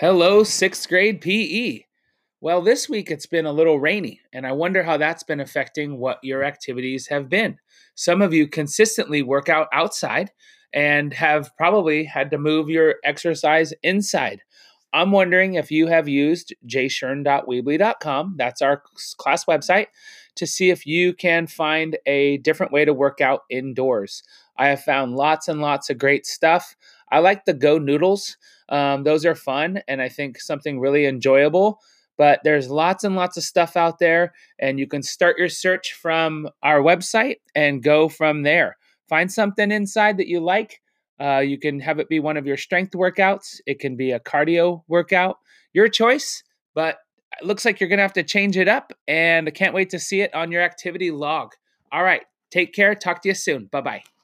Hello, sixth grade PE. Well, this week it's been a little rainy, and I wonder how that's been affecting what your activities have been. Some of you consistently work out outside and have probably had to move your exercise inside. I'm wondering if you have used jshern.weebly.com, that's our class website, to see if you can find a different way to work out indoors. I have found lots and lots of great stuff. I like the Go Noodles. Um, those are fun and I think something really enjoyable. But there's lots and lots of stuff out there, and you can start your search from our website and go from there. Find something inside that you like. Uh, you can have it be one of your strength workouts. It can be a cardio workout. Your choice, but it looks like you're going to have to change it up. And I can't wait to see it on your activity log. All right. Take care. Talk to you soon. Bye bye.